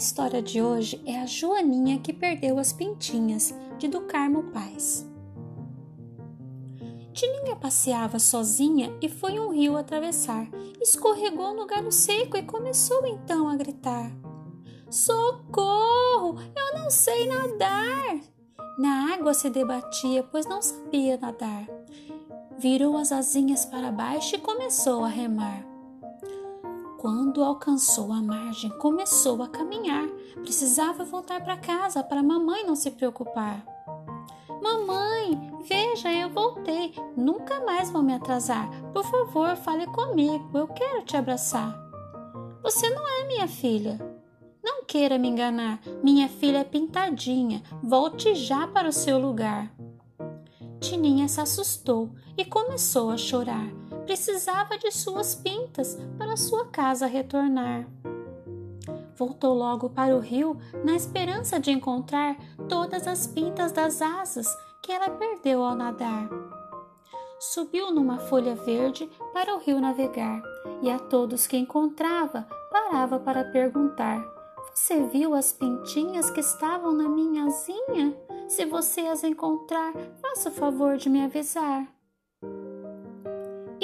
história de hoje é a Joaninha que perdeu as pintinhas, de do Carmo Paz. Tininha passeava sozinha e foi um rio atravessar. Escorregou no galho seco e começou então a gritar: Socorro! Eu não sei nadar! Na água se debatia, pois não sabia nadar. Virou as asinhas para baixo e começou a remar. Quando alcançou a margem, começou a caminhar. Precisava voltar para casa para a mamãe não se preocupar. Mamãe, veja, eu voltei. Nunca mais vou me atrasar. Por favor, fale comigo. Eu quero te abraçar. Você não é minha filha. Não queira me enganar. Minha filha é pintadinha. Volte já para o seu lugar. Tininha se assustou e começou a chorar precisava de suas pintas para sua casa retornar. Voltou logo para o rio na esperança de encontrar todas as pintas das asas que ela perdeu ao nadar. Subiu numa folha verde para o rio navegar e a todos que encontrava parava para perguntar: Você viu as pintinhas que estavam na minha asinha? Se você as encontrar, faça o favor de me avisar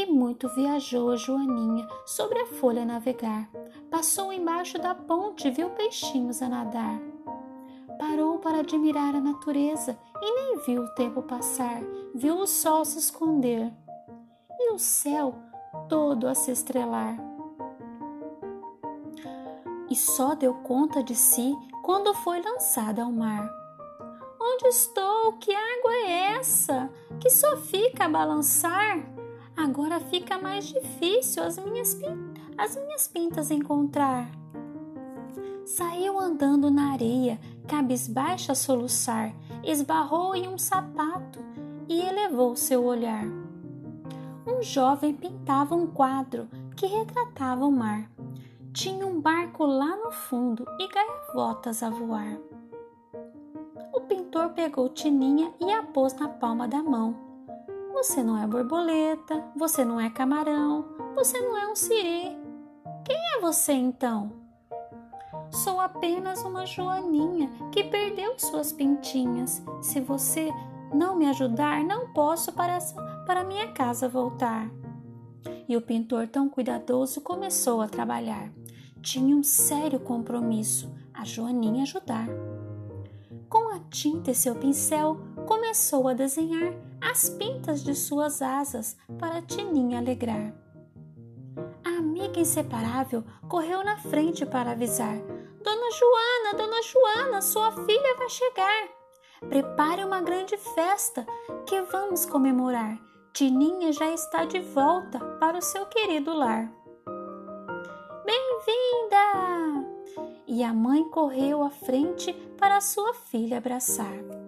muito viajou a Joaninha sobre a folha navegar. Passou embaixo da ponte e viu peixinhos a nadar. Parou para admirar a natureza e nem viu o tempo passar, viu o sol se esconder e o céu todo a se estrelar. E só deu conta de si quando foi lançada ao mar. Onde estou? Que água é essa? Que só fica a balançar? Agora fica mais difícil as minhas, as minhas pintas encontrar. Saiu andando na areia, cabisbaixa a soluçar, esbarrou em um sapato e elevou seu olhar. Um jovem pintava um quadro que retratava o mar. Tinha um barco lá no fundo e gaivotas a voar. O pintor pegou Tininha e a pôs na palma da mão você não é borboleta, você não é camarão, você não é um siri. Quem é você então? Sou apenas uma joaninha que perdeu suas pintinhas. Se você não me ajudar, não posso para, essa, para minha casa voltar. E o pintor, tão cuidadoso, começou a trabalhar. Tinha um sério compromisso: a Joaninha ajudar. Com a tinta e seu pincel, começou a desenhar as pintas de suas asas para Tininha alegrar. A amiga inseparável correu na frente para avisar: Dona Joana, Dona Joana, sua filha vai chegar. Prepare uma grande festa que vamos comemorar. Tininha já está de volta para o seu querido lar. Bem-vinda! E a mãe correu à frente para sua filha abraçar.